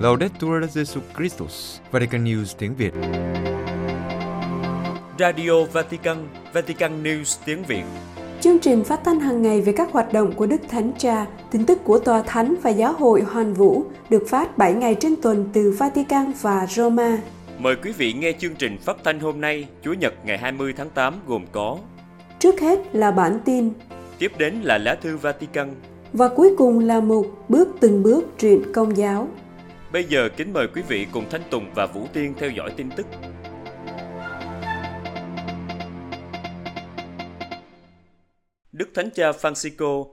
Laudetur Jesu Christus, Vatican News tiếng Việt. Radio Vatican, Vatican News tiếng Việt. Chương trình phát thanh hàng ngày về các hoạt động của Đức Thánh Cha, tin tức của Tòa Thánh và Giáo hội Hoàn Vũ được phát 7 ngày trên tuần từ Vatican và Roma. Mời quý vị nghe chương trình phát thanh hôm nay, Chủ nhật ngày 20 tháng 8 gồm có Trước hết là bản tin Tiếp đến là lá thư Vatican và cuối cùng là một bước từng bước truyện công giáo. Bây giờ kính mời quý vị cùng Thanh Tùng và Vũ Tiên theo dõi tin tức. Đức Thánh Cha Francisco,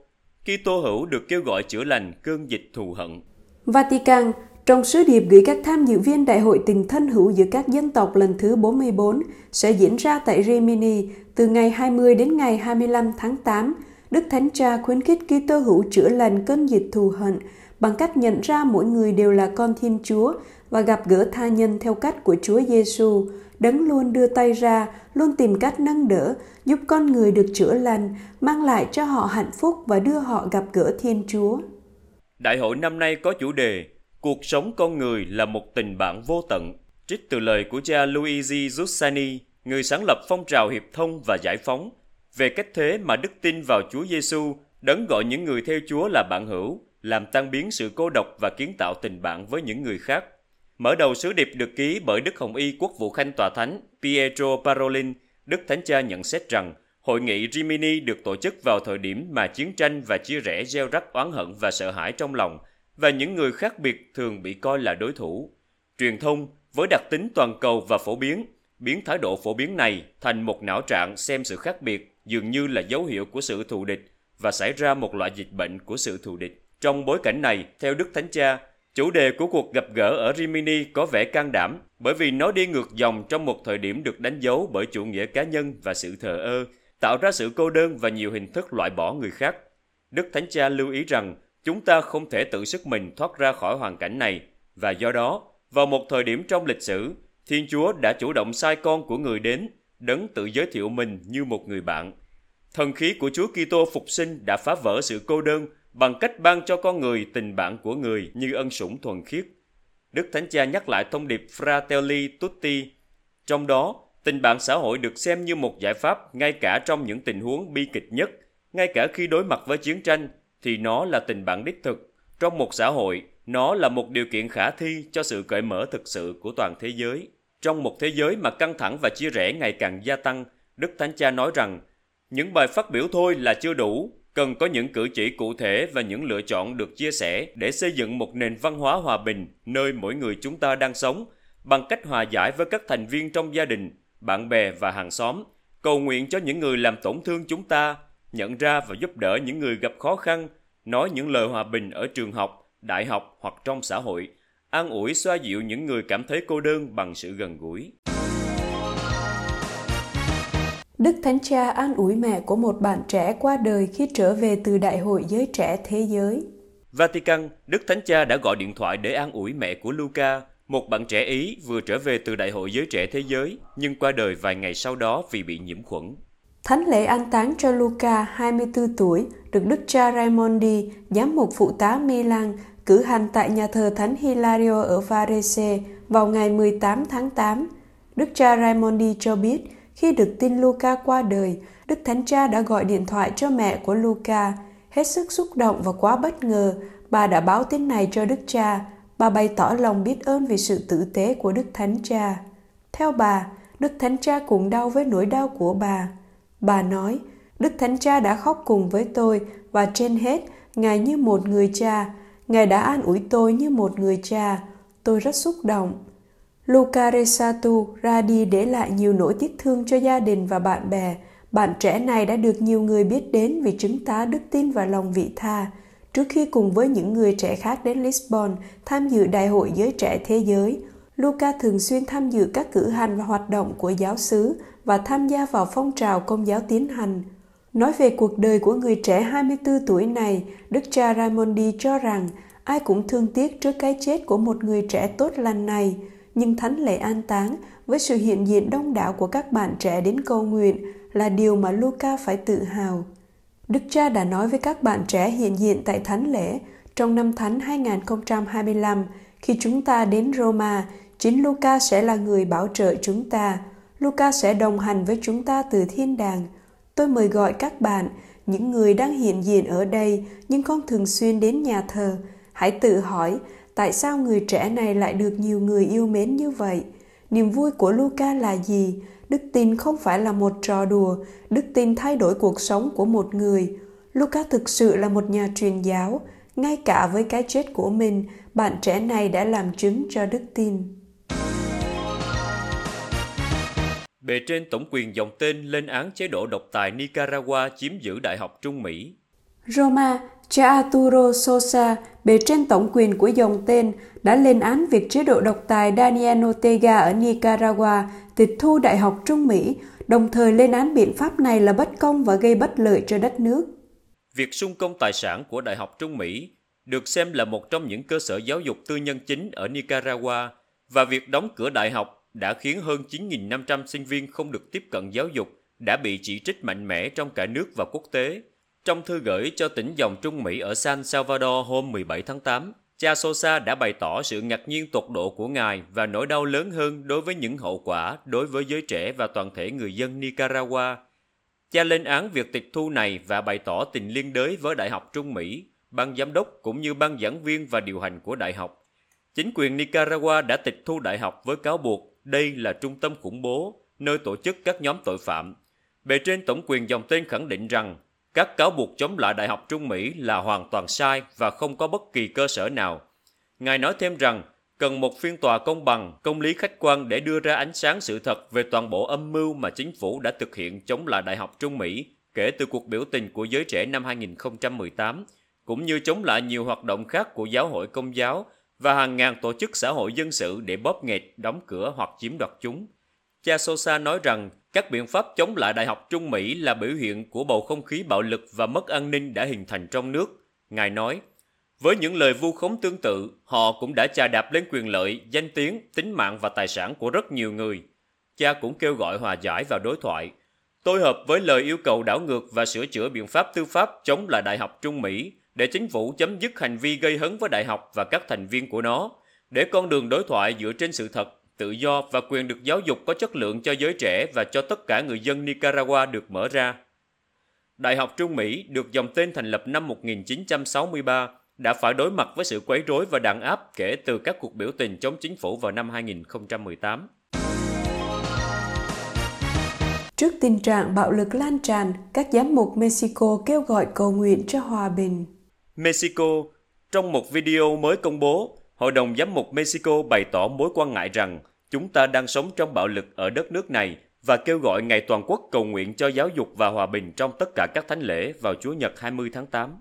Kitô hữu được kêu gọi chữa lành cơn dịch thù hận. Vatican, trong sứ điệp gửi các tham dự viên Đại hội tình thân hữu giữa các dân tộc lần thứ 44 sẽ diễn ra tại Rimini từ ngày 20 đến ngày 25 tháng 8, Đức Thánh Cha khuyến khích Kitô hữu chữa lành cơn dịch thù hận bằng cách nhận ra mỗi người đều là con Thiên Chúa và gặp gỡ tha nhân theo cách của Chúa Giêsu, đấng luôn đưa tay ra, luôn tìm cách nâng đỡ, giúp con người được chữa lành, mang lại cho họ hạnh phúc và đưa họ gặp gỡ Thiên Chúa. Đại hội năm nay có chủ đề Cuộc sống con người là một tình bạn vô tận, trích từ lời của cha Luigi Giussani, người sáng lập phong trào hiệp thông và giải phóng, về cách thế mà đức tin vào Chúa Giêsu đấng gọi những người theo Chúa là bạn hữu, làm tan biến sự cô độc và kiến tạo tình bạn với những người khác. Mở đầu sứ điệp được ký bởi Đức Hồng Y Quốc vụ Khanh Tòa Thánh Pietro Parolin, Đức Thánh Cha nhận xét rằng Hội nghị Rimini được tổ chức vào thời điểm mà chiến tranh và chia rẽ gieo rắc oán hận và sợ hãi trong lòng, và những người khác biệt thường bị coi là đối thủ. Truyền thông, với đặc tính toàn cầu và phổ biến, biến thái độ phổ biến này thành một não trạng xem sự khác biệt dường như là dấu hiệu của sự thù địch và xảy ra một loại dịch bệnh của sự thù địch. Trong bối cảnh này, theo Đức Thánh Cha, chủ đề của cuộc gặp gỡ ở Rimini có vẻ can đảm bởi vì nó đi ngược dòng trong một thời điểm được đánh dấu bởi chủ nghĩa cá nhân và sự thờ ơ, tạo ra sự cô đơn và nhiều hình thức loại bỏ người khác. Đức Thánh Cha lưu ý rằng chúng ta không thể tự sức mình thoát ra khỏi hoàn cảnh này và do đó, vào một thời điểm trong lịch sử, Thiên Chúa đã chủ động sai con của người đến, đấng tự giới thiệu mình như một người bạn. Thần khí của Chúa Kitô phục sinh đã phá vỡ sự cô đơn bằng cách ban cho con người tình bạn của người như ân sủng thuần khiết. Đức Thánh Cha nhắc lại thông điệp Fratelli Tutti. Trong đó, tình bạn xã hội được xem như một giải pháp ngay cả trong những tình huống bi kịch nhất, ngay cả khi đối mặt với chiến tranh, thì nó là tình bạn đích thực. Trong một xã hội, nó là một điều kiện khả thi cho sự cởi mở thực sự của toàn thế giới. Trong một thế giới mà căng thẳng và chia rẽ ngày càng gia tăng, Đức Thánh Cha nói rằng, những bài phát biểu thôi là chưa đủ, cần có những cử chỉ cụ thể và những lựa chọn được chia sẻ để xây dựng một nền văn hóa hòa bình nơi mỗi người chúng ta đang sống bằng cách hòa giải với các thành viên trong gia đình, bạn bè và hàng xóm, cầu nguyện cho những người làm tổn thương chúng ta, nhận ra và giúp đỡ những người gặp khó khăn, nói những lời hòa bình ở trường học, đại học hoặc trong xã hội, an ủi xoa dịu những người cảm thấy cô đơn bằng sự gần gũi. Đức Thánh Cha an ủi mẹ của một bạn trẻ qua đời khi trở về từ Đại hội Giới Trẻ Thế Giới. Vatican, Đức Thánh Cha đã gọi điện thoại để an ủi mẹ của Luca, một bạn trẻ Ý vừa trở về từ Đại hội Giới Trẻ Thế Giới, nhưng qua đời vài ngày sau đó vì bị nhiễm khuẩn. Thánh lễ an táng cho Luca, 24 tuổi, được Đức cha Raimondi, giám mục phụ tá Milan, cử hành tại nhà thờ Thánh Hilario ở Varese vào ngày 18 tháng 8. Đức cha Raimondi cho biết, khi được tin Luca qua đời, Đức Thánh Cha đã gọi điện thoại cho mẹ của Luca. Hết sức xúc động và quá bất ngờ, bà đã báo tin này cho Đức Cha. Bà bày tỏ lòng biết ơn vì sự tử tế của Đức Thánh Cha. Theo bà, Đức Thánh Cha cũng đau với nỗi đau của bà. Bà nói, Đức Thánh Cha đã khóc cùng với tôi và trên hết, Ngài như một người cha. Ngài đã an ủi tôi như một người cha. Tôi rất xúc động. Luca Resatu ra đi để lại nhiều nỗi tiếc thương cho gia đình và bạn bè. Bạn trẻ này đã được nhiều người biết đến vì chứng tá đức tin và lòng vị tha. Trước khi cùng với những người trẻ khác đến Lisbon tham dự Đại hội Giới Trẻ Thế Giới, Luca thường xuyên tham dự các cử hành và hoạt động của giáo xứ và tham gia vào phong trào công giáo tiến hành. Nói về cuộc đời của người trẻ 24 tuổi này, Đức cha Raimondi cho rằng ai cũng thương tiếc trước cái chết của một người trẻ tốt lành này, nhưng thánh lễ an táng với sự hiện diện đông đảo của các bạn trẻ đến cầu nguyện là điều mà Luca phải tự hào. Đức cha đã nói với các bạn trẻ hiện diện tại Thánh lễ trong năm Thánh 2025 khi chúng ta đến Roma, chính Luca sẽ là người bảo trợ chúng ta. Luca sẽ đồng hành với chúng ta từ thiên đàng. Tôi mời gọi các bạn, những người đang hiện diện ở đây nhưng không thường xuyên đến nhà thờ, hãy tự hỏi tại sao người trẻ này lại được nhiều người yêu mến như vậy. Niềm vui của Luca là gì? Đức tin không phải là một trò đùa, đức tin thay đổi cuộc sống của một người. Luca thực sự là một nhà truyền giáo, ngay cả với cái chết của mình, bạn trẻ này đã làm chứng cho đức tin. Bề trên tổng quyền dòng tên lên án chế độ độc tài Nicaragua chiếm giữ Đại học Trung Mỹ. Roma, cha Arturo Sosa, bề trên tổng quyền của dòng tên, đã lên án việc chế độ độc tài Daniel Ortega ở Nicaragua tịch thu Đại học Trung Mỹ, đồng thời lên án biện pháp này là bất công và gây bất lợi cho đất nước. Việc sung công tài sản của Đại học Trung Mỹ được xem là một trong những cơ sở giáo dục tư nhân chính ở Nicaragua và việc đóng cửa đại học đã khiến hơn 9.500 sinh viên không được tiếp cận giáo dục đã bị chỉ trích mạnh mẽ trong cả nước và quốc tế. Trong thư gửi cho tỉnh dòng Trung Mỹ ở San Salvador hôm 17 tháng 8, cha Sosa đã bày tỏ sự ngạc nhiên tột độ của ngài và nỗi đau lớn hơn đối với những hậu quả đối với giới trẻ và toàn thể người dân Nicaragua. Cha lên án việc tịch thu này và bày tỏ tình liên đới với Đại học Trung Mỹ, ban giám đốc cũng như ban giảng viên và điều hành của đại học. Chính quyền Nicaragua đã tịch thu đại học với cáo buộc đây là trung tâm khủng bố, nơi tổ chức các nhóm tội phạm. Bề trên tổng quyền dòng tên khẳng định rằng các cáo buộc chống lại Đại học Trung Mỹ là hoàn toàn sai và không có bất kỳ cơ sở nào. Ngài nói thêm rằng cần một phiên tòa công bằng, công lý khách quan để đưa ra ánh sáng sự thật về toàn bộ âm mưu mà chính phủ đã thực hiện chống lại Đại học Trung Mỹ kể từ cuộc biểu tình của giới trẻ năm 2018, cũng như chống lại nhiều hoạt động khác của giáo hội công giáo và hàng ngàn tổ chức xã hội dân sự để bóp nghẹt, đóng cửa hoặc chiếm đoạt chúng. Cha Sosa nói rằng các biện pháp chống lại Đại học Trung Mỹ là biểu hiện của bầu không khí bạo lực và mất an ninh đã hình thành trong nước. Ngài nói, với những lời vu khống tương tự, họ cũng đã chà đạp lên quyền lợi, danh tiếng, tính mạng và tài sản của rất nhiều người. Cha cũng kêu gọi hòa giải và đối thoại. Tôi hợp với lời yêu cầu đảo ngược và sửa chữa biện pháp tư pháp chống lại Đại học Trung Mỹ để chính phủ chấm dứt hành vi gây hấn với đại học và các thành viên của nó, để con đường đối thoại dựa trên sự thật tự do và quyền được giáo dục có chất lượng cho giới trẻ và cho tất cả người dân Nicaragua được mở ra. Đại học Trung Mỹ được dòng tên thành lập năm 1963 đã phải đối mặt với sự quấy rối và đàn áp kể từ các cuộc biểu tình chống chính phủ vào năm 2018. Trước tình trạng bạo lực lan tràn, các giám mục Mexico kêu gọi cầu nguyện cho hòa bình. Mexico, trong một video mới công bố, Hội đồng Giám mục Mexico bày tỏ mối quan ngại rằng chúng ta đang sống trong bạo lực ở đất nước này và kêu gọi ngày toàn quốc cầu nguyện cho giáo dục và hòa bình trong tất cả các thánh lễ vào Chúa Nhật 20 tháng 8.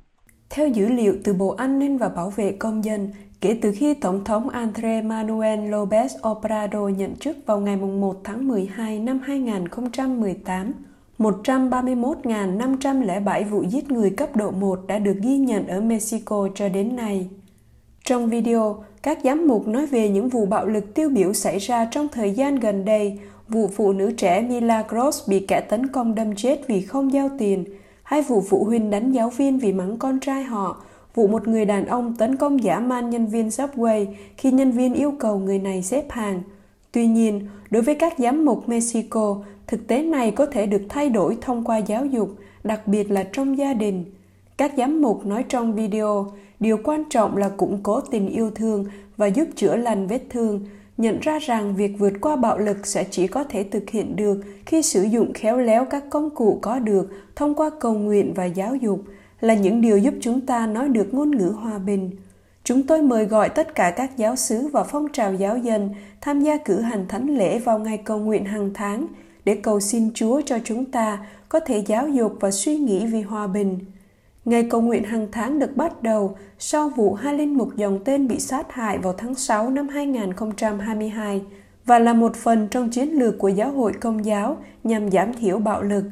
Theo dữ liệu từ Bộ An ninh và Bảo vệ Công dân, kể từ khi Tổng thống André Manuel López Obrador nhận chức vào ngày 1 tháng 12 năm 2018, 131.507 vụ giết người cấp độ 1 đã được ghi nhận ở Mexico cho đến nay. Trong video, các giám mục nói về những vụ bạo lực tiêu biểu xảy ra trong thời gian gần đây, vụ phụ nữ trẻ Milagros bị kẻ tấn công đâm chết vì không giao tiền, hai vụ phụ huynh đánh giáo viên vì mắng con trai họ, vụ một người đàn ông tấn công giả man nhân viên Subway khi nhân viên yêu cầu người này xếp hàng. Tuy nhiên, đối với các giám mục Mexico, thực tế này có thể được thay đổi thông qua giáo dục, đặc biệt là trong gia đình. Các giám mục nói trong video, điều quan trọng là củng cố tình yêu thương và giúp chữa lành vết thương, nhận ra rằng việc vượt qua bạo lực sẽ chỉ có thể thực hiện được khi sử dụng khéo léo các công cụ có được thông qua cầu nguyện và giáo dục là những điều giúp chúng ta nói được ngôn ngữ hòa bình. Chúng tôi mời gọi tất cả các giáo sứ và phong trào giáo dân tham gia cử hành thánh lễ vào ngày cầu nguyện hàng tháng để cầu xin Chúa cho chúng ta có thể giáo dục và suy nghĩ vì hòa bình. Ngày cầu nguyện hàng tháng được bắt đầu sau vụ hai linh mục dòng tên bị sát hại vào tháng 6 năm 2022 và là một phần trong chiến lược của giáo hội công giáo nhằm giảm thiểu bạo lực.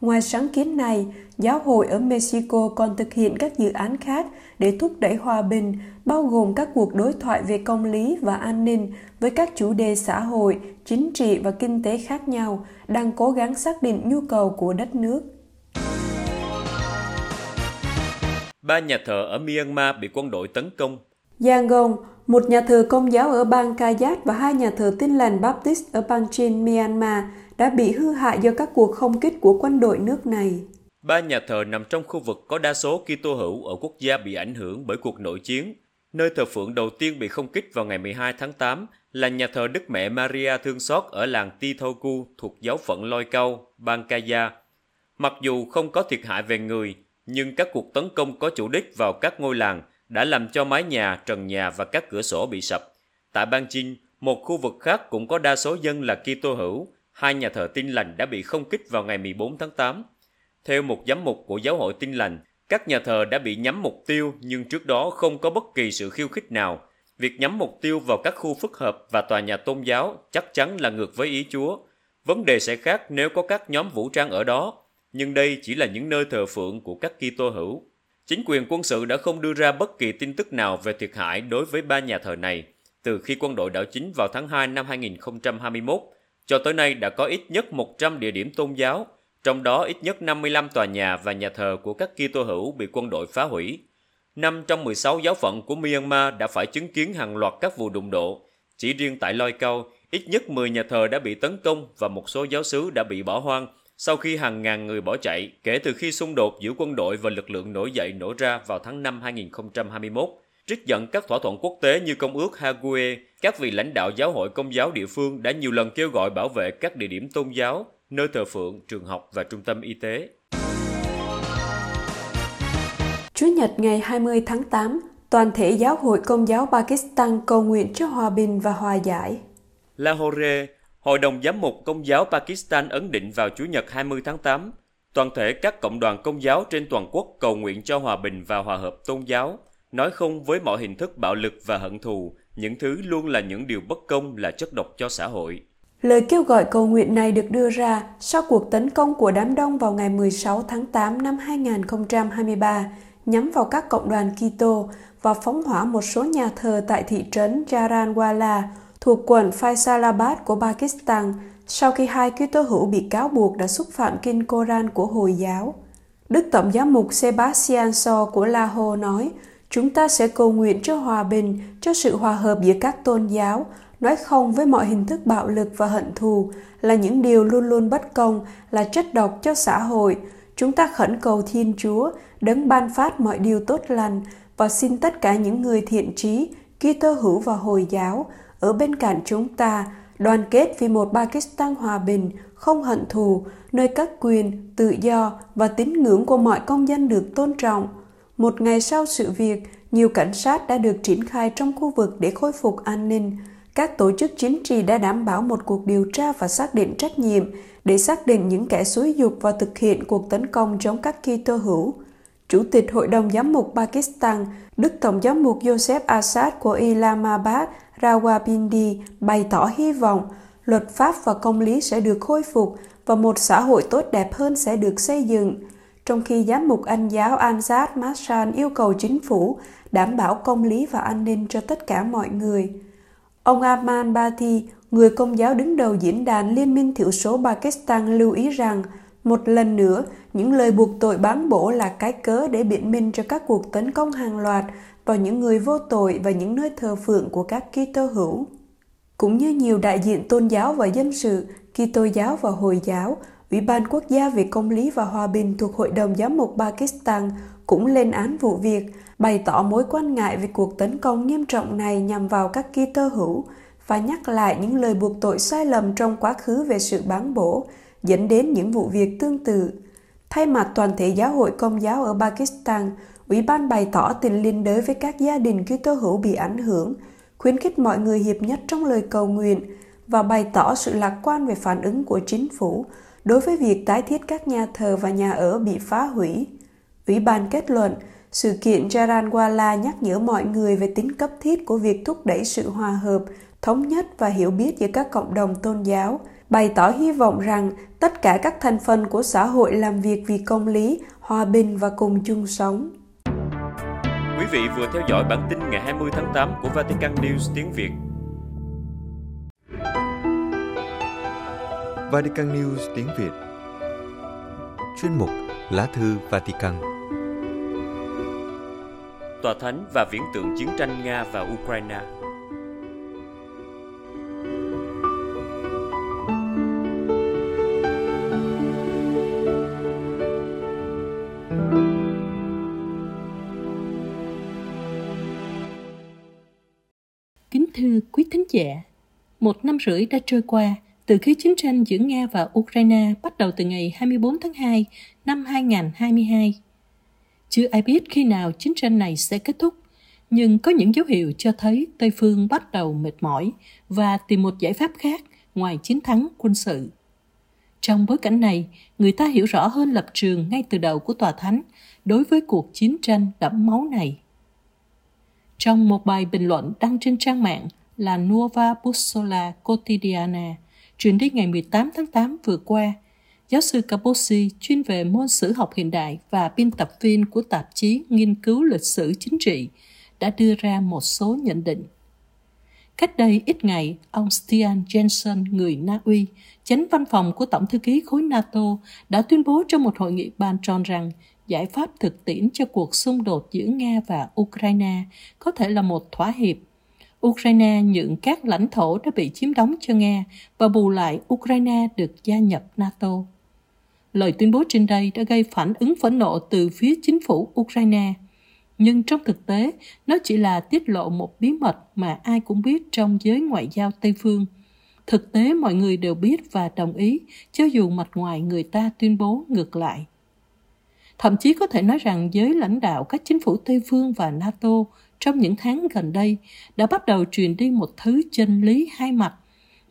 Ngoài sáng kiến này, giáo hội ở Mexico còn thực hiện các dự án khác để thúc đẩy hòa bình, bao gồm các cuộc đối thoại về công lý và an ninh với các chủ đề xã hội, chính trị và kinh tế khác nhau, đang cố gắng xác định nhu cầu của đất nước. Ba nhà thờ ở Myanmar bị quân đội tấn công. Yangon, một nhà thờ công giáo ở bang Kayat và hai nhà thờ tin lành Baptist ở bang Chin, Myanmar đã bị hư hại do các cuộc không kích của quân đội nước này. Ba nhà thờ nằm trong khu vực có đa số Kitô hữu ở quốc gia bị ảnh hưởng bởi cuộc nội chiến. Nơi thờ phượng đầu tiên bị không kích vào ngày 12 tháng 8 là nhà thờ Đức Mẹ Maria Thương Xót ở làng Tithoku thuộc giáo phận Loi Câu, bang Kaya. Mặc dù không có thiệt hại về người, nhưng các cuộc tấn công có chủ đích vào các ngôi làng đã làm cho mái nhà, trần nhà và các cửa sổ bị sập. Tại bang Chin, một khu vực khác cũng có đa số dân là Kitô hữu, hai nhà thờ tin lành đã bị không kích vào ngày 14 tháng 8. Theo một giám mục của giáo hội tin lành, các nhà thờ đã bị nhắm mục tiêu nhưng trước đó không có bất kỳ sự khiêu khích nào. Việc nhắm mục tiêu vào các khu phức hợp và tòa nhà tôn giáo chắc chắn là ngược với ý Chúa. Vấn đề sẽ khác nếu có các nhóm vũ trang ở đó, nhưng đây chỉ là những nơi thờ phượng của các Kitô hữu. Chính quyền quân sự đã không đưa ra bất kỳ tin tức nào về thiệt hại đối với ba nhà thờ này từ khi quân đội đảo chính vào tháng 2 năm 2021. Cho tới nay đã có ít nhất 100 địa điểm tôn giáo, trong đó ít nhất 55 tòa nhà và nhà thờ của các Kitô hữu bị quân đội phá hủy. Năm trong 16 giáo phận của Myanmar đã phải chứng kiến hàng loạt các vụ đụng độ. Chỉ riêng tại Loi Cao, ít nhất 10 nhà thờ đã bị tấn công và một số giáo sứ đã bị bỏ hoang sau khi hàng ngàn người bỏ chạy kể từ khi xung đột giữa quân đội và lực lượng nổi dậy nổ ra vào tháng 5 2021. Trích dẫn các thỏa thuận quốc tế như Công ước Hague, các vị lãnh đạo giáo hội công giáo địa phương đã nhiều lần kêu gọi bảo vệ các địa điểm tôn giáo, nơi thờ phượng, trường học và trung tâm y tế. Chủ nhật ngày 20 tháng 8, toàn thể giáo hội công giáo Pakistan cầu nguyện cho hòa bình và hòa giải. Lahore, Hội đồng Giám mục Công giáo Pakistan ấn định vào Chủ nhật 20 tháng 8, toàn thể các cộng đoàn công giáo trên toàn quốc cầu nguyện cho hòa bình và hòa hợp tôn giáo, nói không với mọi hình thức bạo lực và hận thù, những thứ luôn là những điều bất công là chất độc cho xã hội. Lời kêu gọi cầu nguyện này được đưa ra sau cuộc tấn công của đám đông vào ngày 16 tháng 8 năm 2023 nhắm vào các cộng đoàn Kitô và phóng hỏa một số nhà thờ tại thị trấn Jaranwala thuộc quận Faisalabad của Pakistan sau khi hai Kitô hữu bị cáo buộc đã xúc phạm kinh Koran của Hồi giáo. Đức Tổng giám mục Sebastian So của Lahore nói, chúng ta sẽ cầu nguyện cho hòa bình, cho sự hòa hợp giữa các tôn giáo, nói không với mọi hình thức bạo lực và hận thù là những điều luôn luôn bất công, là chất độc cho xã hội. Chúng ta khẩn cầu Thiên Chúa, đấng ban phát mọi điều tốt lành và xin tất cả những người thiện trí, Kitô hữu và Hồi giáo ở bên cạnh chúng ta, đoàn kết vì một Pakistan hòa bình, không hận thù, nơi các quyền, tự do và tín ngưỡng của mọi công dân được tôn trọng. Một ngày sau sự việc, nhiều cảnh sát đã được triển khai trong khu vực để khôi phục an ninh. Các tổ chức chính trị đã đảm bảo một cuộc điều tra và xác định trách nhiệm để xác định những kẻ xúi dục và thực hiện cuộc tấn công chống các Kitô hữu. Chủ tịch Hội đồng Giám mục Pakistan, Đức Tổng giám mục Joseph Assad của Islamabad Rawalpindi bày tỏ hy vọng luật pháp và công lý sẽ được khôi phục và một xã hội tốt đẹp hơn sẽ được xây dựng. Trong khi giám mục Anh giáo Anzad Marshall yêu cầu chính phủ đảm bảo công lý và an ninh cho tất cả mọi người. Ông Aman Bati, người công giáo đứng đầu diễn đàn Liên minh thiểu số Pakistan lưu ý rằng một lần nữa, những lời buộc tội bán bổ là cái cớ để biện minh cho các cuộc tấn công hàng loạt vào những người vô tội và những nơi thờ phượng của các Kitô hữu. Cũng như nhiều đại diện tôn giáo và dân sự, Kitô giáo và Hồi giáo, Ủy ban Quốc gia về Công lý và Hòa bình thuộc Hội đồng Giám mục Pakistan cũng lên án vụ việc, bày tỏ mối quan ngại về cuộc tấn công nghiêm trọng này nhằm vào các Kitô hữu và nhắc lại những lời buộc tội sai lầm trong quá khứ về sự bán bổ, dẫn đến những vụ việc tương tự. Thay mặt toàn thể giáo hội công giáo ở Pakistan, Ủy ban bày tỏ tình liên đới với các gia đình Kitô hữu bị ảnh hưởng, khuyến khích mọi người hiệp nhất trong lời cầu nguyện và bày tỏ sự lạc quan về phản ứng của chính phủ đối với việc tái thiết các nhà thờ và nhà ở bị phá hủy. Ủy ban kết luận, sự kiện Jaranwala nhắc nhở mọi người về tính cấp thiết của việc thúc đẩy sự hòa hợp, thống nhất và hiểu biết giữa các cộng đồng tôn giáo, bày tỏ hy vọng rằng tất cả các thành phần của xã hội làm việc vì công lý, hòa bình và cùng chung sống. Quý vị vừa theo dõi bản tin ngày 20 tháng 8 của Vatican News tiếng Việt. Vatican News tiếng Việt Chuyên mục Lá thư Vatican tòa thánh và viễn tượng chiến tranh Nga và Ukraine. Thưa quý thính giả, một năm rưỡi đã trôi qua từ khi chiến tranh giữa Nga và Ukraine bắt đầu từ ngày 24 tháng 2 năm 2022. Chưa ai biết khi nào chiến tranh này sẽ kết thúc, nhưng có những dấu hiệu cho thấy Tây phương bắt đầu mệt mỏi và tìm một giải pháp khác ngoài chiến thắng quân sự. Trong bối cảnh này, người ta hiểu rõ hơn lập trường ngay từ đầu của Tòa Thánh đối với cuộc chiến tranh đẫm máu này. Trong một bài bình luận đăng trên trang mạng là Nuova Bussola Quotidiana, truyền đi ngày 18 tháng 8 vừa qua, giáo sư Capozzi chuyên về môn sử học hiện đại và biên tập viên của tạp chí nghiên cứu lịch sử chính trị đã đưa ra một số nhận định. Cách đây ít ngày, ông Stian Jensen, người Na Uy, chánh văn phòng của Tổng thư ký khối NATO, đã tuyên bố trong một hội nghị bàn tròn rằng giải pháp thực tiễn cho cuộc xung đột giữa Nga và Ukraine có thể là một thỏa hiệp. Ukraine nhượng các lãnh thổ đã bị chiếm đóng cho Nga và bù lại Ukraine được gia nhập NATO. Lời tuyên bố trên đây đã gây phản ứng phẫn nộ từ phía chính phủ Ukraine. Nhưng trong thực tế, nó chỉ là tiết lộ một bí mật mà ai cũng biết trong giới ngoại giao Tây phương. Thực tế mọi người đều biết và đồng ý, cho dù mặt ngoài người ta tuyên bố ngược lại. Thậm chí có thể nói rằng giới lãnh đạo các chính phủ Tây phương và NATO trong những tháng gần đây đã bắt đầu truyền đi một thứ chân lý hai mặt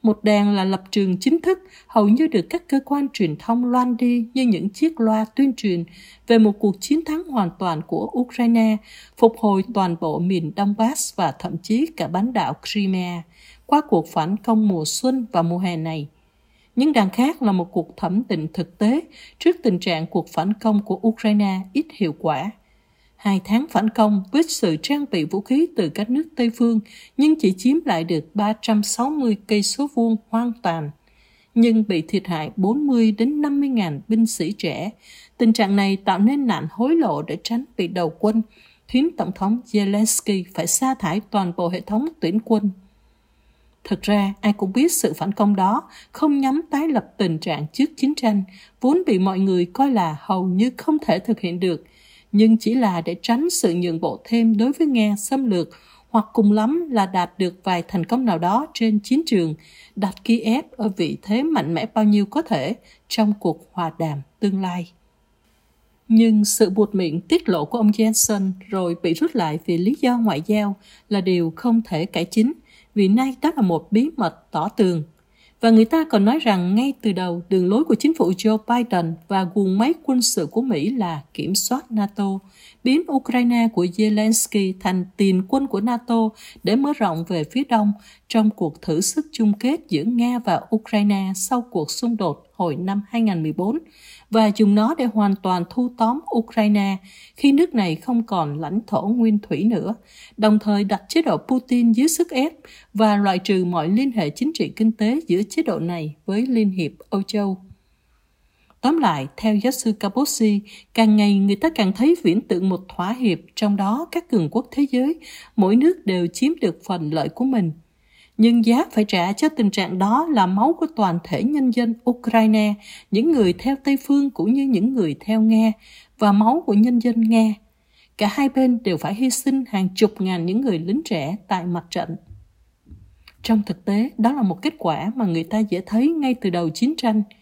một đàn là lập trường chính thức hầu như được các cơ quan truyền thông loan đi như những chiếc loa tuyên truyền về một cuộc chiến thắng hoàn toàn của Ukraine, phục hồi toàn bộ miền Donbass và thậm chí cả bán đảo Crimea qua cuộc phản công mùa xuân và mùa hè này. Những đàn khác là một cuộc thẩm định thực tế trước tình trạng cuộc phản công của Ukraine ít hiệu quả hai tháng phản công với sự trang bị vũ khí từ các nước Tây phương nhưng chỉ chiếm lại được 360 cây số vuông hoang tàn nhưng bị thiệt hại 40 đến 50 ngàn binh sĩ trẻ. Tình trạng này tạo nên nạn hối lộ để tránh bị đầu quân, khiến Tổng thống Zelensky phải sa thải toàn bộ hệ thống tuyển quân. Thực ra, ai cũng biết sự phản công đó không nhắm tái lập tình trạng trước chiến tranh, vốn bị mọi người coi là hầu như không thể thực hiện được, nhưng chỉ là để tránh sự nhượng bộ thêm đối với Nga xâm lược hoặc cùng lắm là đạt được vài thành công nào đó trên chiến trường, đặt Kiev ở vị thế mạnh mẽ bao nhiêu có thể trong cuộc hòa đàm tương lai. Nhưng sự buột miệng tiết lộ của ông Jensen rồi bị rút lại vì lý do ngoại giao là điều không thể cải chính, vì nay đó là một bí mật tỏ tường. Và người ta còn nói rằng ngay từ đầu, đường lối của chính phủ Joe Biden và nguồn máy quân sự của Mỹ là kiểm soát NATO, biến Ukraine của Zelensky thành tiền quân của NATO để mở rộng về phía đông trong cuộc thử sức chung kết giữa Nga và Ukraine sau cuộc xung đột hồi năm 2014 và dùng nó để hoàn toàn thu tóm Ukraine khi nước này không còn lãnh thổ nguyên thủy nữa, đồng thời đặt chế độ Putin dưới sức ép và loại trừ mọi liên hệ chính trị kinh tế giữa chế độ này với Liên hiệp Âu Châu. Tóm lại, theo giáo sư Kaposi, càng ngày người ta càng thấy viễn tượng một thỏa hiệp, trong đó các cường quốc thế giới, mỗi nước đều chiếm được phần lợi của mình – nhưng giá phải trả cho tình trạng đó là máu của toàn thể nhân dân Ukraine, những người theo Tây Phương cũng như những người theo Nga, và máu của nhân dân Nga. Cả hai bên đều phải hy sinh hàng chục ngàn những người lính trẻ tại mặt trận. Trong thực tế, đó là một kết quả mà người ta dễ thấy ngay từ đầu chiến tranh –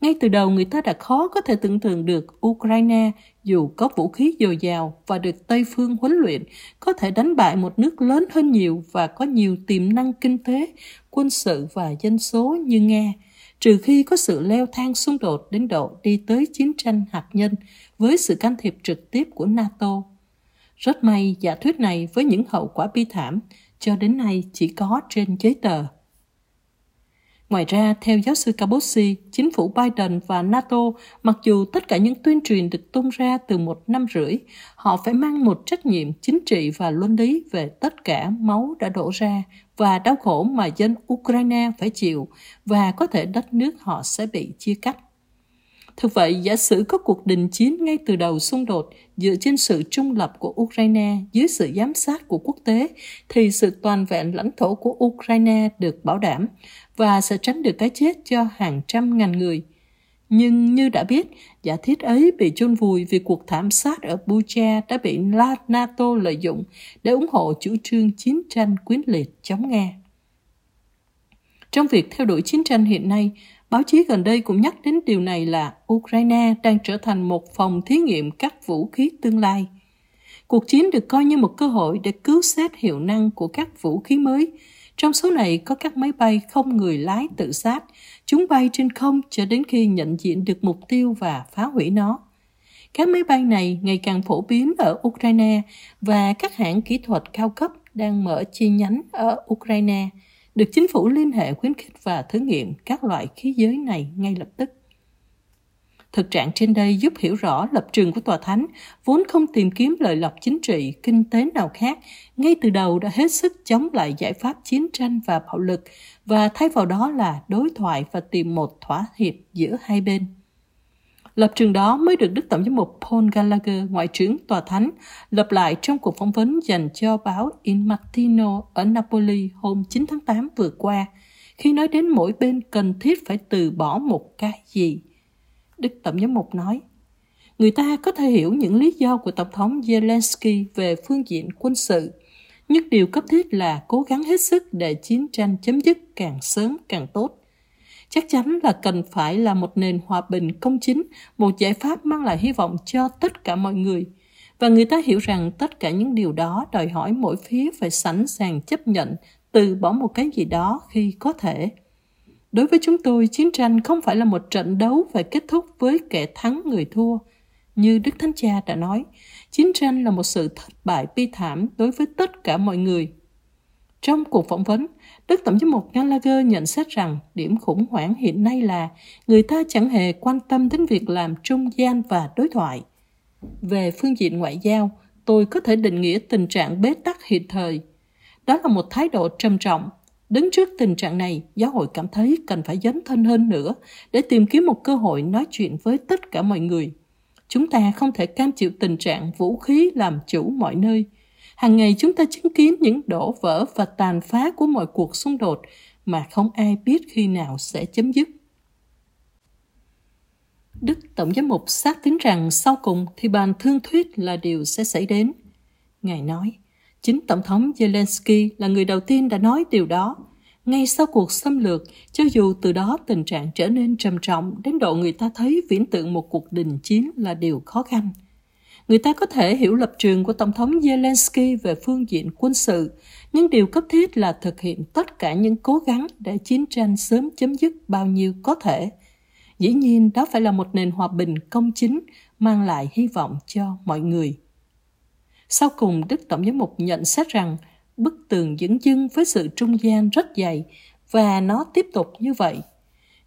ngay từ đầu người ta đã khó có thể tưởng tượng được Ukraine dù có vũ khí dồi dào và được Tây phương huấn luyện có thể đánh bại một nước lớn hơn nhiều và có nhiều tiềm năng kinh tế, quân sự và dân số như Nga, trừ khi có sự leo thang xung đột đến độ đi tới chiến tranh hạt nhân với sự can thiệp trực tiếp của NATO. Rất may giả thuyết này với những hậu quả bi thảm cho đến nay chỉ có trên giấy tờ. Ngoài ra, theo giáo sư Cabossi chính phủ Biden và NATO, mặc dù tất cả những tuyên truyền được tung ra từ một năm rưỡi, họ phải mang một trách nhiệm chính trị và luân lý về tất cả máu đã đổ ra và đau khổ mà dân Ukraine phải chịu và có thể đất nước họ sẽ bị chia cắt. Thực vậy, giả sử có cuộc đình chiến ngay từ đầu xung đột dựa trên sự trung lập của Ukraine dưới sự giám sát của quốc tế, thì sự toàn vẹn lãnh thổ của Ukraine được bảo đảm và sẽ tránh được cái chết cho hàng trăm ngàn người. Nhưng như đã biết, giả thiết ấy bị chôn vùi vì cuộc thảm sát ở Bucha đã bị NATO lợi dụng để ủng hộ chủ trương chiến tranh quyến liệt chống Nga. Trong việc theo đuổi chiến tranh hiện nay, báo chí gần đây cũng nhắc đến điều này là Ukraine đang trở thành một phòng thí nghiệm các vũ khí tương lai. Cuộc chiến được coi như một cơ hội để cứu xét hiệu năng của các vũ khí mới. Trong số này có các máy bay không người lái tự sát, chúng bay trên không cho đến khi nhận diện được mục tiêu và phá hủy nó. Các máy bay này ngày càng phổ biến ở Ukraine và các hãng kỹ thuật cao cấp đang mở chi nhánh ở Ukraine – được chính phủ liên hệ khuyến khích và thử nghiệm các loại khí giới này ngay lập tức. Thực trạng trên đây giúp hiểu rõ lập trường của tòa thánh, vốn không tìm kiếm lợi lộc chính trị, kinh tế nào khác, ngay từ đầu đã hết sức chống lại giải pháp chiến tranh và bạo lực, và thay vào đó là đối thoại và tìm một thỏa hiệp giữa hai bên. Lập trường đó mới được Đức Tổng giám mục Paul Gallagher, ngoại trưởng tòa thánh, lập lại trong cuộc phỏng vấn dành cho báo Il Mattino ở Napoli hôm 9 tháng 8 vừa qua, khi nói đến mỗi bên cần thiết phải từ bỏ một cái gì. Đức Tổng giám mục nói, người ta có thể hiểu những lý do của Tổng thống Zelensky về phương diện quân sự, nhưng điều cấp thiết là cố gắng hết sức để chiến tranh chấm dứt càng sớm càng tốt chắc chắn là cần phải là một nền hòa bình công chính, một giải pháp mang lại hy vọng cho tất cả mọi người. Và người ta hiểu rằng tất cả những điều đó đòi hỏi mỗi phía phải sẵn sàng chấp nhận, từ bỏ một cái gì đó khi có thể. Đối với chúng tôi, chiến tranh không phải là một trận đấu phải kết thúc với kẻ thắng người thua. Như Đức Thánh Cha đã nói, chiến tranh là một sự thất bại bi thảm đối với tất cả mọi người. Trong cuộc phỏng vấn, Đức Tổng giám mục Gallagher nhận xét rằng điểm khủng hoảng hiện nay là người ta chẳng hề quan tâm đến việc làm trung gian và đối thoại. Về phương diện ngoại giao, tôi có thể định nghĩa tình trạng bế tắc hiện thời. Đó là một thái độ trầm trọng. Đứng trước tình trạng này, giáo hội cảm thấy cần phải dấn thân hơn nữa để tìm kiếm một cơ hội nói chuyện với tất cả mọi người. Chúng ta không thể cam chịu tình trạng vũ khí làm chủ mọi nơi – Hàng ngày chúng ta chứng kiến những đổ vỡ và tàn phá của mọi cuộc xung đột mà không ai biết khi nào sẽ chấm dứt. Đức Tổng giám mục xác tín rằng sau cùng thì bàn thương thuyết là điều sẽ xảy đến. Ngài nói, chính Tổng thống Zelensky là người đầu tiên đã nói điều đó. Ngay sau cuộc xâm lược, cho dù từ đó tình trạng trở nên trầm trọng đến độ người ta thấy viễn tượng một cuộc đình chiến là điều khó khăn – Người ta có thể hiểu lập trường của Tổng thống Zelensky về phương diện quân sự, nhưng điều cấp thiết là thực hiện tất cả những cố gắng để chiến tranh sớm chấm dứt bao nhiêu có thể. Dĩ nhiên đó phải là một nền hòa bình công chính, mang lại hy vọng cho mọi người. Sau cùng, Đức Tổng giám mục nhận xét rằng bức tường dững dưng với sự trung gian rất dày và nó tiếp tục như vậy.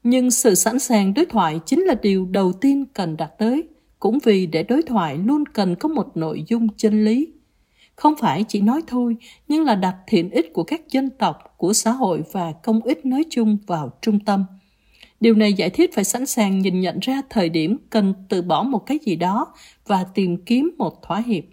Nhưng sự sẵn sàng đối thoại chính là điều đầu tiên cần đạt tới – cũng vì để đối thoại luôn cần có một nội dung chân lý. Không phải chỉ nói thôi, nhưng là đặt thiện ích của các dân tộc, của xã hội và công ích nói chung vào trung tâm. Điều này giải thích phải sẵn sàng nhìn nhận ra thời điểm cần từ bỏ một cái gì đó và tìm kiếm một thỏa hiệp.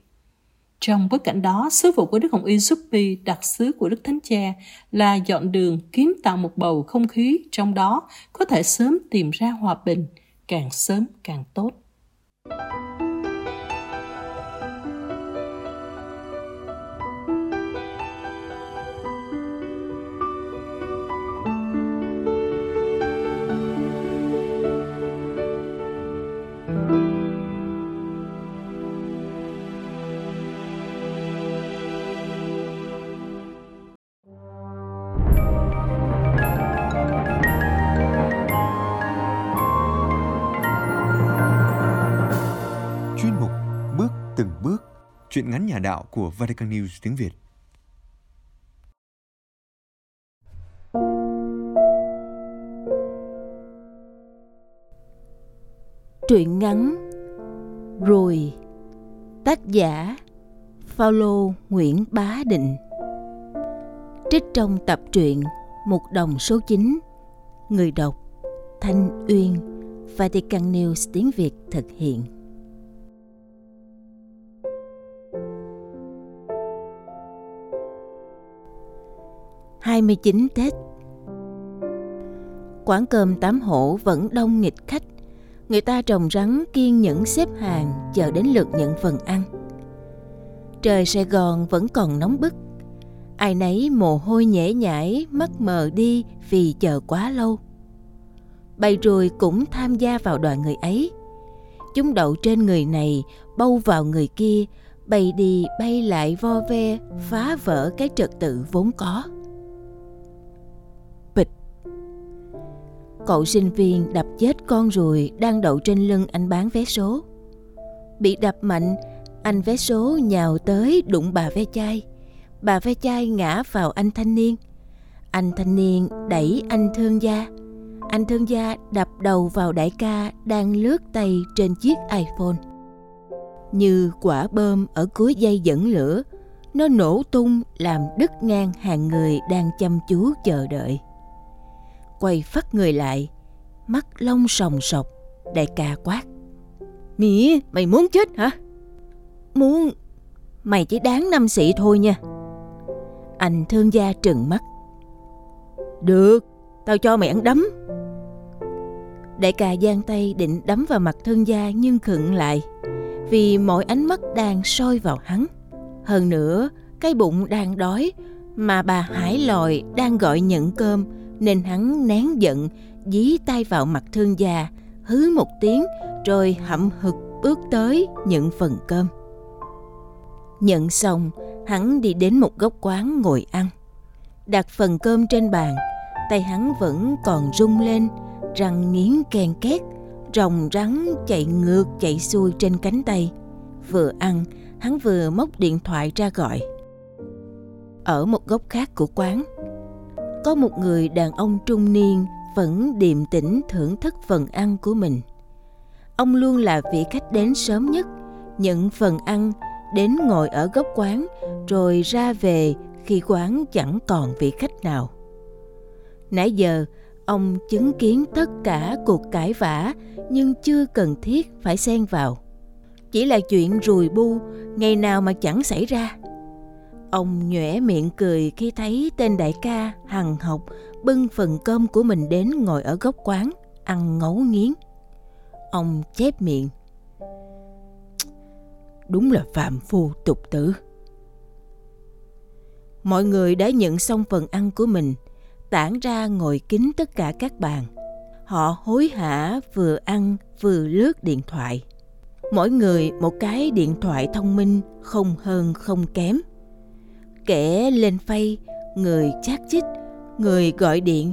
Trong bối cảnh đó, sứ vụ của Đức Hồng Y Suppi, đặc sứ của Đức Thánh Cha, là dọn đường kiến tạo một bầu không khí trong đó có thể sớm tìm ra hòa bình, càng sớm càng tốt. Thank you. Chuyện ngắn nhà đạo của Vatican News tiếng Việt. Truyện ngắn Rồi, Tác giả Paulo Nguyễn Bá Định Trích trong tập truyện Một đồng số 9 Người đọc Thanh Uyên, Vatican News tiếng Việt thực hiện. Hai mươi chín Tết. Quán cơm tám hổ vẫn đông nghịch khách. Người ta trồng rắn kiên nhẫn xếp hàng chờ đến lượt nhận phần ăn. Trời Sài Gòn vẫn còn nóng bức. Ai nấy mồ hôi nhễ nhãi, mắt mờ đi vì chờ quá lâu. Bầy ruồi cũng tham gia vào đoàn người ấy. Chúng đậu trên người này, bâu vào người kia, bay đi bay lại vo ve, phá vỡ cái trật tự vốn có. Cậu sinh viên đập chết con ruồi đang đậu trên lưng anh bán vé số. Bị đập mạnh, anh vé số nhào tới đụng bà ve chai. Bà ve chai ngã vào anh thanh niên. Anh thanh niên đẩy anh thương gia anh thương gia đập đầu vào đại ca đang lướt tay trên chiếc iPhone. Như quả bơm ở cuối dây dẫn lửa, nó nổ tung làm đứt ngang hàng người đang chăm chú chờ đợi. Quay phát người lại, mắt lông sòng sọc, đại ca quát. Mỉ, mày muốn chết hả? Muốn, mày chỉ đáng năm sĩ thôi nha. Anh thương gia trừng mắt. Được, tao cho mày ăn đấm. Đại ca giang tay định đấm vào mặt thương gia nhưng khựng lại vì mọi ánh mắt đang soi vào hắn. Hơn nữa, cái bụng đang đói mà bà Hải lòi đang gọi nhận cơm nên hắn nén giận dí tay vào mặt thương gia hứ một tiếng rồi hậm hực bước tới nhận phần cơm. Nhận xong, hắn đi đến một góc quán ngồi ăn. Đặt phần cơm trên bàn, tay hắn vẫn còn rung lên răng nghiến ken két, rồng rắn chạy ngược chạy xuôi trên cánh tay. Vừa ăn, hắn vừa móc điện thoại ra gọi. Ở một góc khác của quán, có một người đàn ông trung niên vẫn điềm tĩnh thưởng thức phần ăn của mình. Ông luôn là vị khách đến sớm nhất, nhận phần ăn, đến ngồi ở góc quán, rồi ra về khi quán chẳng còn vị khách nào. Nãy giờ, Ông chứng kiến tất cả cuộc cãi vã nhưng chưa cần thiết phải xen vào. Chỉ là chuyện rùi bu, ngày nào mà chẳng xảy ra. Ông nhoẻ miệng cười khi thấy tên đại ca hằng học bưng phần cơm của mình đến ngồi ở góc quán, ăn ngấu nghiến. Ông chép miệng. Đúng là phạm phu tục tử. Mọi người đã nhận xong phần ăn của mình – tản ra ngồi kín tất cả các bàn. Họ hối hả vừa ăn vừa lướt điện thoại. Mỗi người một cái điện thoại thông minh không hơn không kém. Kẻ lên phay, người chat chít, người gọi điện,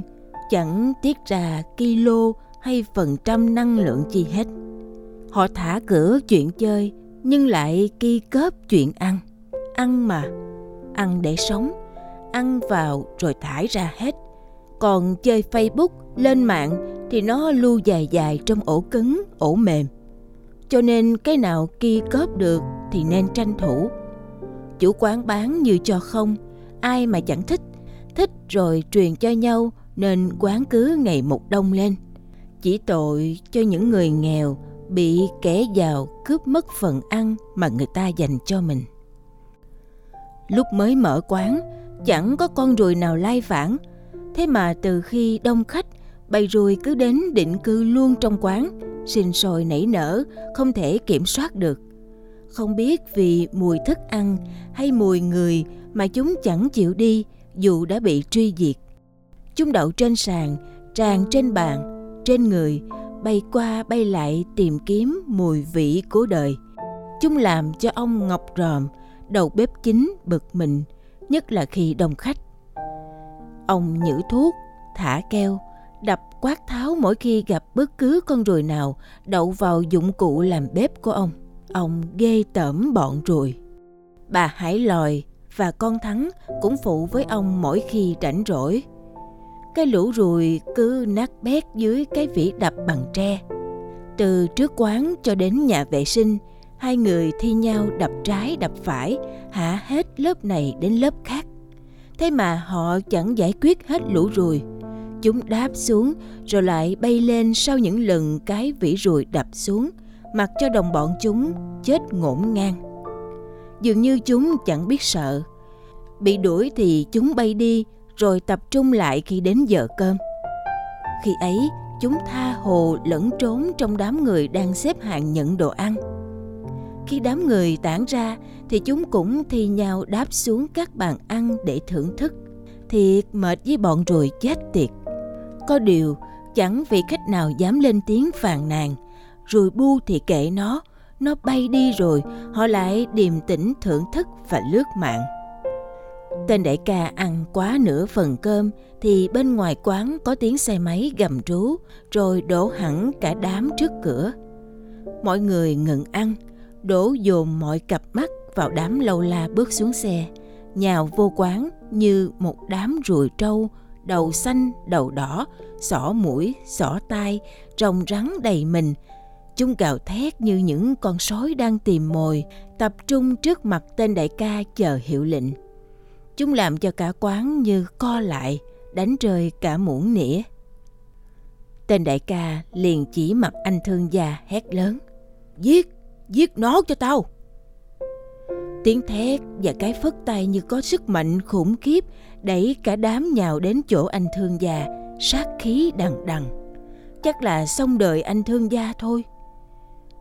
chẳng tiết ra kilo hay phần trăm năng lượng chi hết. Họ thả cửa chuyện chơi nhưng lại ki cớp chuyện ăn. Ăn mà, ăn để sống, ăn vào rồi thải ra hết còn chơi Facebook, lên mạng thì nó lưu dài dài trong ổ cứng, ổ mềm. Cho nên cái nào kia cớp được thì nên tranh thủ. Chủ quán bán như cho không, ai mà chẳng thích, thích rồi truyền cho nhau nên quán cứ ngày một đông lên. Chỉ tội cho những người nghèo bị kẻ giàu cướp mất phần ăn mà người ta dành cho mình. Lúc mới mở quán, chẳng có con ruồi nào lai vãng, Thế mà từ khi đông khách, bầy ruồi cứ đến định cư luôn trong quán, sinh sôi nảy nở, không thể kiểm soát được. Không biết vì mùi thức ăn hay mùi người mà chúng chẳng chịu đi dù đã bị truy diệt. Chúng đậu trên sàn, tràn trên bàn, trên người, bay qua bay lại tìm kiếm mùi vị của đời. Chúng làm cho ông Ngọc Ròm, đầu bếp chính bực mình, nhất là khi đông khách. Ông nhử thuốc, thả keo, đập quát tháo mỗi khi gặp bất cứ con ruồi nào đậu vào dụng cụ làm bếp của ông. Ông ghê tởm bọn ruồi. Bà Hải Lòi và con Thắng cũng phụ với ông mỗi khi rảnh rỗi. Cái lũ ruồi cứ nát bét dưới cái vỉ đập bằng tre. Từ trước quán cho đến nhà vệ sinh, hai người thi nhau đập trái đập phải, hạ hết lớp này đến lớp khác thế mà họ chẳng giải quyết hết lũ ruồi Chúng đáp xuống rồi lại bay lên sau những lần cái vỉ ruồi đập xuống, mặc cho đồng bọn chúng chết ngổn ngang. Dường như chúng chẳng biết sợ. Bị đuổi thì chúng bay đi rồi tập trung lại khi đến giờ cơm. Khi ấy, chúng tha hồ lẫn trốn trong đám người đang xếp hàng nhận đồ ăn. Khi đám người tản ra thì chúng cũng thi nhau đáp xuống các bàn ăn để thưởng thức. Thiệt mệt với bọn ruồi chết tiệt. Có điều, chẳng vị khách nào dám lên tiếng phàn nàn. Rồi bu thì kệ nó, nó bay đi rồi, họ lại điềm tĩnh thưởng thức và lướt mạng. Tên đại ca ăn quá nửa phần cơm thì bên ngoài quán có tiếng xe máy gầm rú rồi đổ hẳn cả đám trước cửa. Mọi người ngừng ăn, đổ dồn mọi cặp mắt vào đám lâu la bước xuống xe, nhào vô quán như một đám ruồi trâu, đầu xanh, đầu đỏ, xỏ mũi, xỏ tai, rồng rắn đầy mình. Chúng gào thét như những con sói đang tìm mồi, tập trung trước mặt tên đại ca chờ hiệu lệnh. Chúng làm cho cả quán như co lại, đánh rơi cả muỗng nĩa. Tên đại ca liền chỉ mặt anh thương gia hét lớn. Giết, giết nó cho tao! Tiếng thét và cái phất tay như có sức mạnh khủng khiếp đẩy cả đám nhào đến chỗ anh thương gia, sát khí đằng đằng. Chắc là xong đời anh thương gia thôi.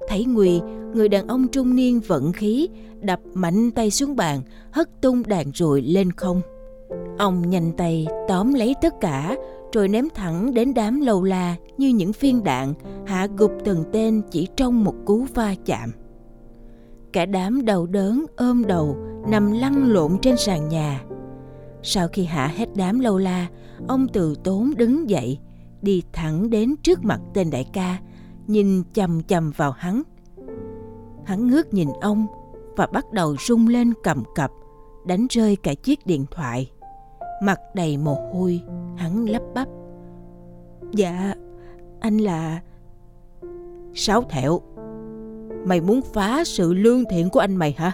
Thấy Nguy, người đàn ông trung niên vận khí, đập mạnh tay xuống bàn, hất tung đàn ruồi lên không. Ông nhanh tay tóm lấy tất cả, rồi ném thẳng đến đám lâu la như những phiên đạn, hạ gục từng tên chỉ trong một cú va chạm. Cả đám đầu đớn ôm đầu, nằm lăn lộn trên sàn nhà. Sau khi hạ hết đám lâu la, ông từ tốn đứng dậy, đi thẳng đến trước mặt tên đại ca, nhìn chầm chầm vào hắn. Hắn ngước nhìn ông và bắt đầu rung lên cầm cập, đánh rơi cả chiếc điện thoại. Mặt đầy mồ hôi, hắn lắp bắp. Dạ, anh là... Sáu thẹo, mày muốn phá sự lương thiện của anh mày hả?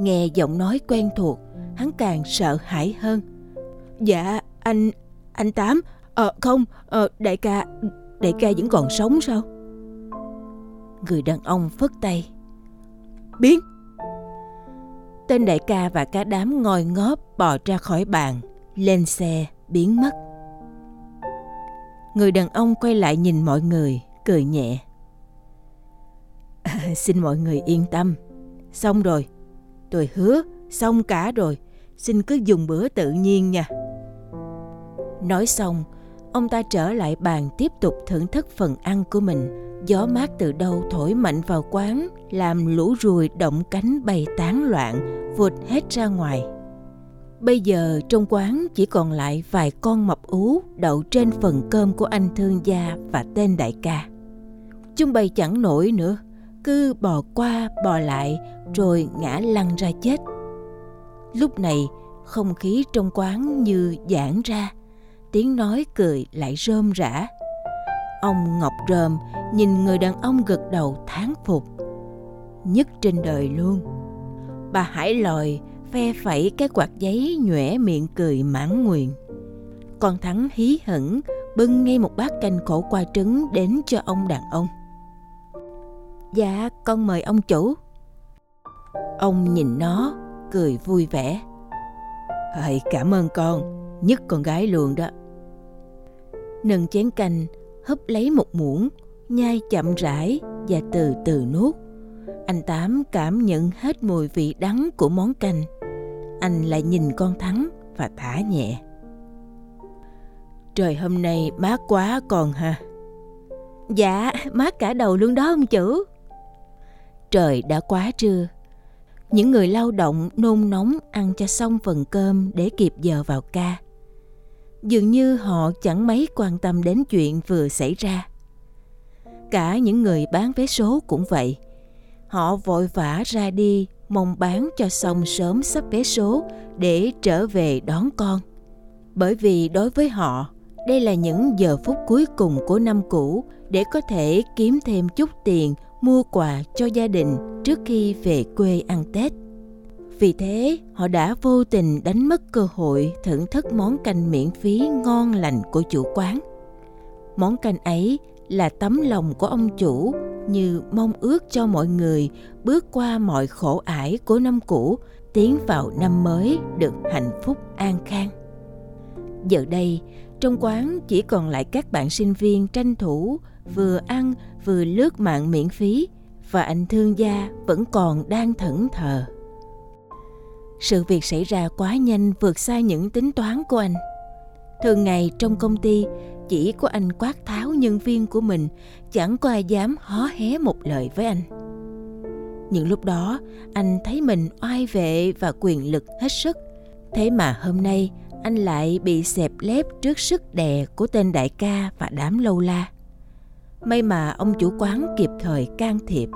Nghe giọng nói quen thuộc, hắn càng sợ hãi hơn. Dạ, anh... anh Tám... Ờ, không, ờ, đại ca, đại ca vẫn còn sống sao? Người đàn ông phất tay. Biến! Tên đại ca và cả đám ngồi ngóp bò ra khỏi bàn, lên xe, biến mất. Người đàn ông quay lại nhìn mọi người, cười nhẹ. À, xin mọi người yên tâm, xong rồi. Tôi hứa, xong cả rồi, xin cứ dùng bữa tự nhiên nha. Nói xong, ông ta trở lại bàn tiếp tục thưởng thức phần ăn của mình. Gió mát từ đâu thổi mạnh vào quán, làm lũ ruồi động cánh bay tán loạn, vụt hết ra ngoài. Bây giờ trong quán chỉ còn lại vài con mập ú đậu trên phần cơm của anh thương gia và tên đại ca. Chúng bay chẳng nổi nữa, cứ bò qua bò lại rồi ngã lăn ra chết. Lúc này không khí trong quán như giãn ra, tiếng nói cười lại rơm rã. Ông Ngọc Rơm nhìn người đàn ông gật đầu thán phục. Nhất trên đời luôn. Bà Hải lòi phe phẩy cái quạt giấy nhoẻ miệng cười mãn nguyện. Con Thắng hí hửng bưng ngay một bát canh khổ qua trứng đến cho ông đàn ông. Dạ, con mời ông chủ. Ông nhìn nó, cười vui vẻ. ơi cảm ơn con, nhất con gái luôn đó. Nâng chén canh, hấp lấy một muỗng, nhai chậm rãi và từ từ nuốt. Anh Tám cảm nhận hết mùi vị đắng của món canh. Anh lại nhìn con Thắng và thả nhẹ. Trời hôm nay mát quá còn ha. Dạ, mát cả đầu luôn đó ông chủ. Trời đã quá trưa. Những người lao động nôn nóng ăn cho xong phần cơm để kịp giờ vào ca. Dường như họ chẳng mấy quan tâm đến chuyện vừa xảy ra. Cả những người bán vé số cũng vậy. Họ vội vã ra đi mong bán cho xong sớm sắp vé số để trở về đón con. Bởi vì đối với họ, đây là những giờ phút cuối cùng của năm cũ để có thể kiếm thêm chút tiền mua quà cho gia đình trước khi về quê ăn Tết. Vì thế, họ đã vô tình đánh mất cơ hội thưởng thức món canh miễn phí ngon lành của chủ quán. Món canh ấy là tấm lòng của ông chủ như mong ước cho mọi người bước qua mọi khổ ải của năm cũ tiến vào năm mới được hạnh phúc an khang giờ đây trong quán chỉ còn lại các bạn sinh viên tranh thủ vừa ăn vừa lướt mạng miễn phí và anh thương gia vẫn còn đang thẫn thờ sự việc xảy ra quá nhanh vượt xa những tính toán của anh. Thường ngày trong công ty, chỉ có anh quát tháo nhân viên của mình, chẳng có ai dám hó hé một lời với anh. Những lúc đó, anh thấy mình oai vệ và quyền lực hết sức. Thế mà hôm nay, anh lại bị xẹp lép trước sức đè của tên đại ca và đám lâu la. May mà ông chủ quán kịp thời can thiệp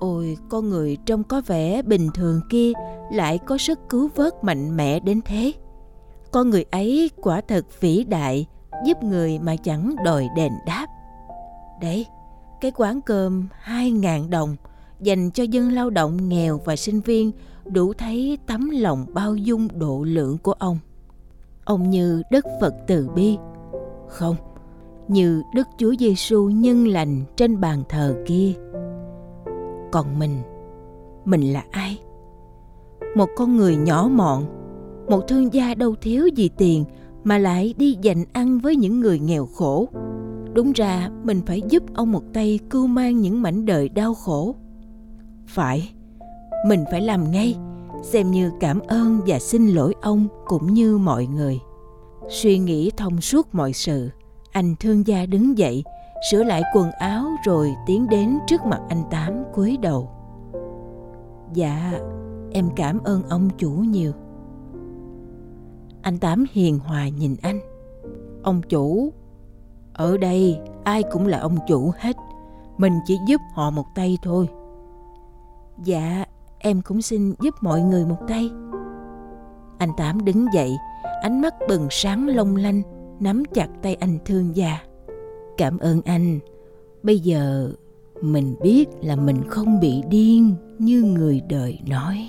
ôi con người trông có vẻ bình thường kia lại có sức cứu vớt mạnh mẽ đến thế con người ấy quả thật vĩ đại giúp người mà chẳng đòi đền đáp đấy cái quán cơm hai ngàn đồng dành cho dân lao động nghèo và sinh viên đủ thấy tấm lòng bao dung độ lượng của ông. Ông như Đức Phật từ bi. Không, như Đức Chúa Giêsu nhân lành trên bàn thờ kia. Còn mình, mình là ai? Một con người nhỏ mọn, một thương gia đâu thiếu gì tiền mà lại đi dành ăn với những người nghèo khổ. Đúng ra mình phải giúp ông một tay cưu mang những mảnh đời đau khổ phải mình phải làm ngay xem như cảm ơn và xin lỗi ông cũng như mọi người suy nghĩ thông suốt mọi sự anh thương gia đứng dậy sửa lại quần áo rồi tiến đến trước mặt anh tám cúi đầu. Dạ em cảm ơn ông chủ nhiều. Anh tám hiền hòa nhìn anh. Ông chủ ở đây ai cũng là ông chủ hết. Mình chỉ giúp họ một tay thôi. Dạ, em cũng xin giúp mọi người một tay. Anh Tám đứng dậy, ánh mắt bừng sáng long lanh, nắm chặt tay anh thương gia. Cảm ơn anh. Bây giờ mình biết là mình không bị điên như người đời nói.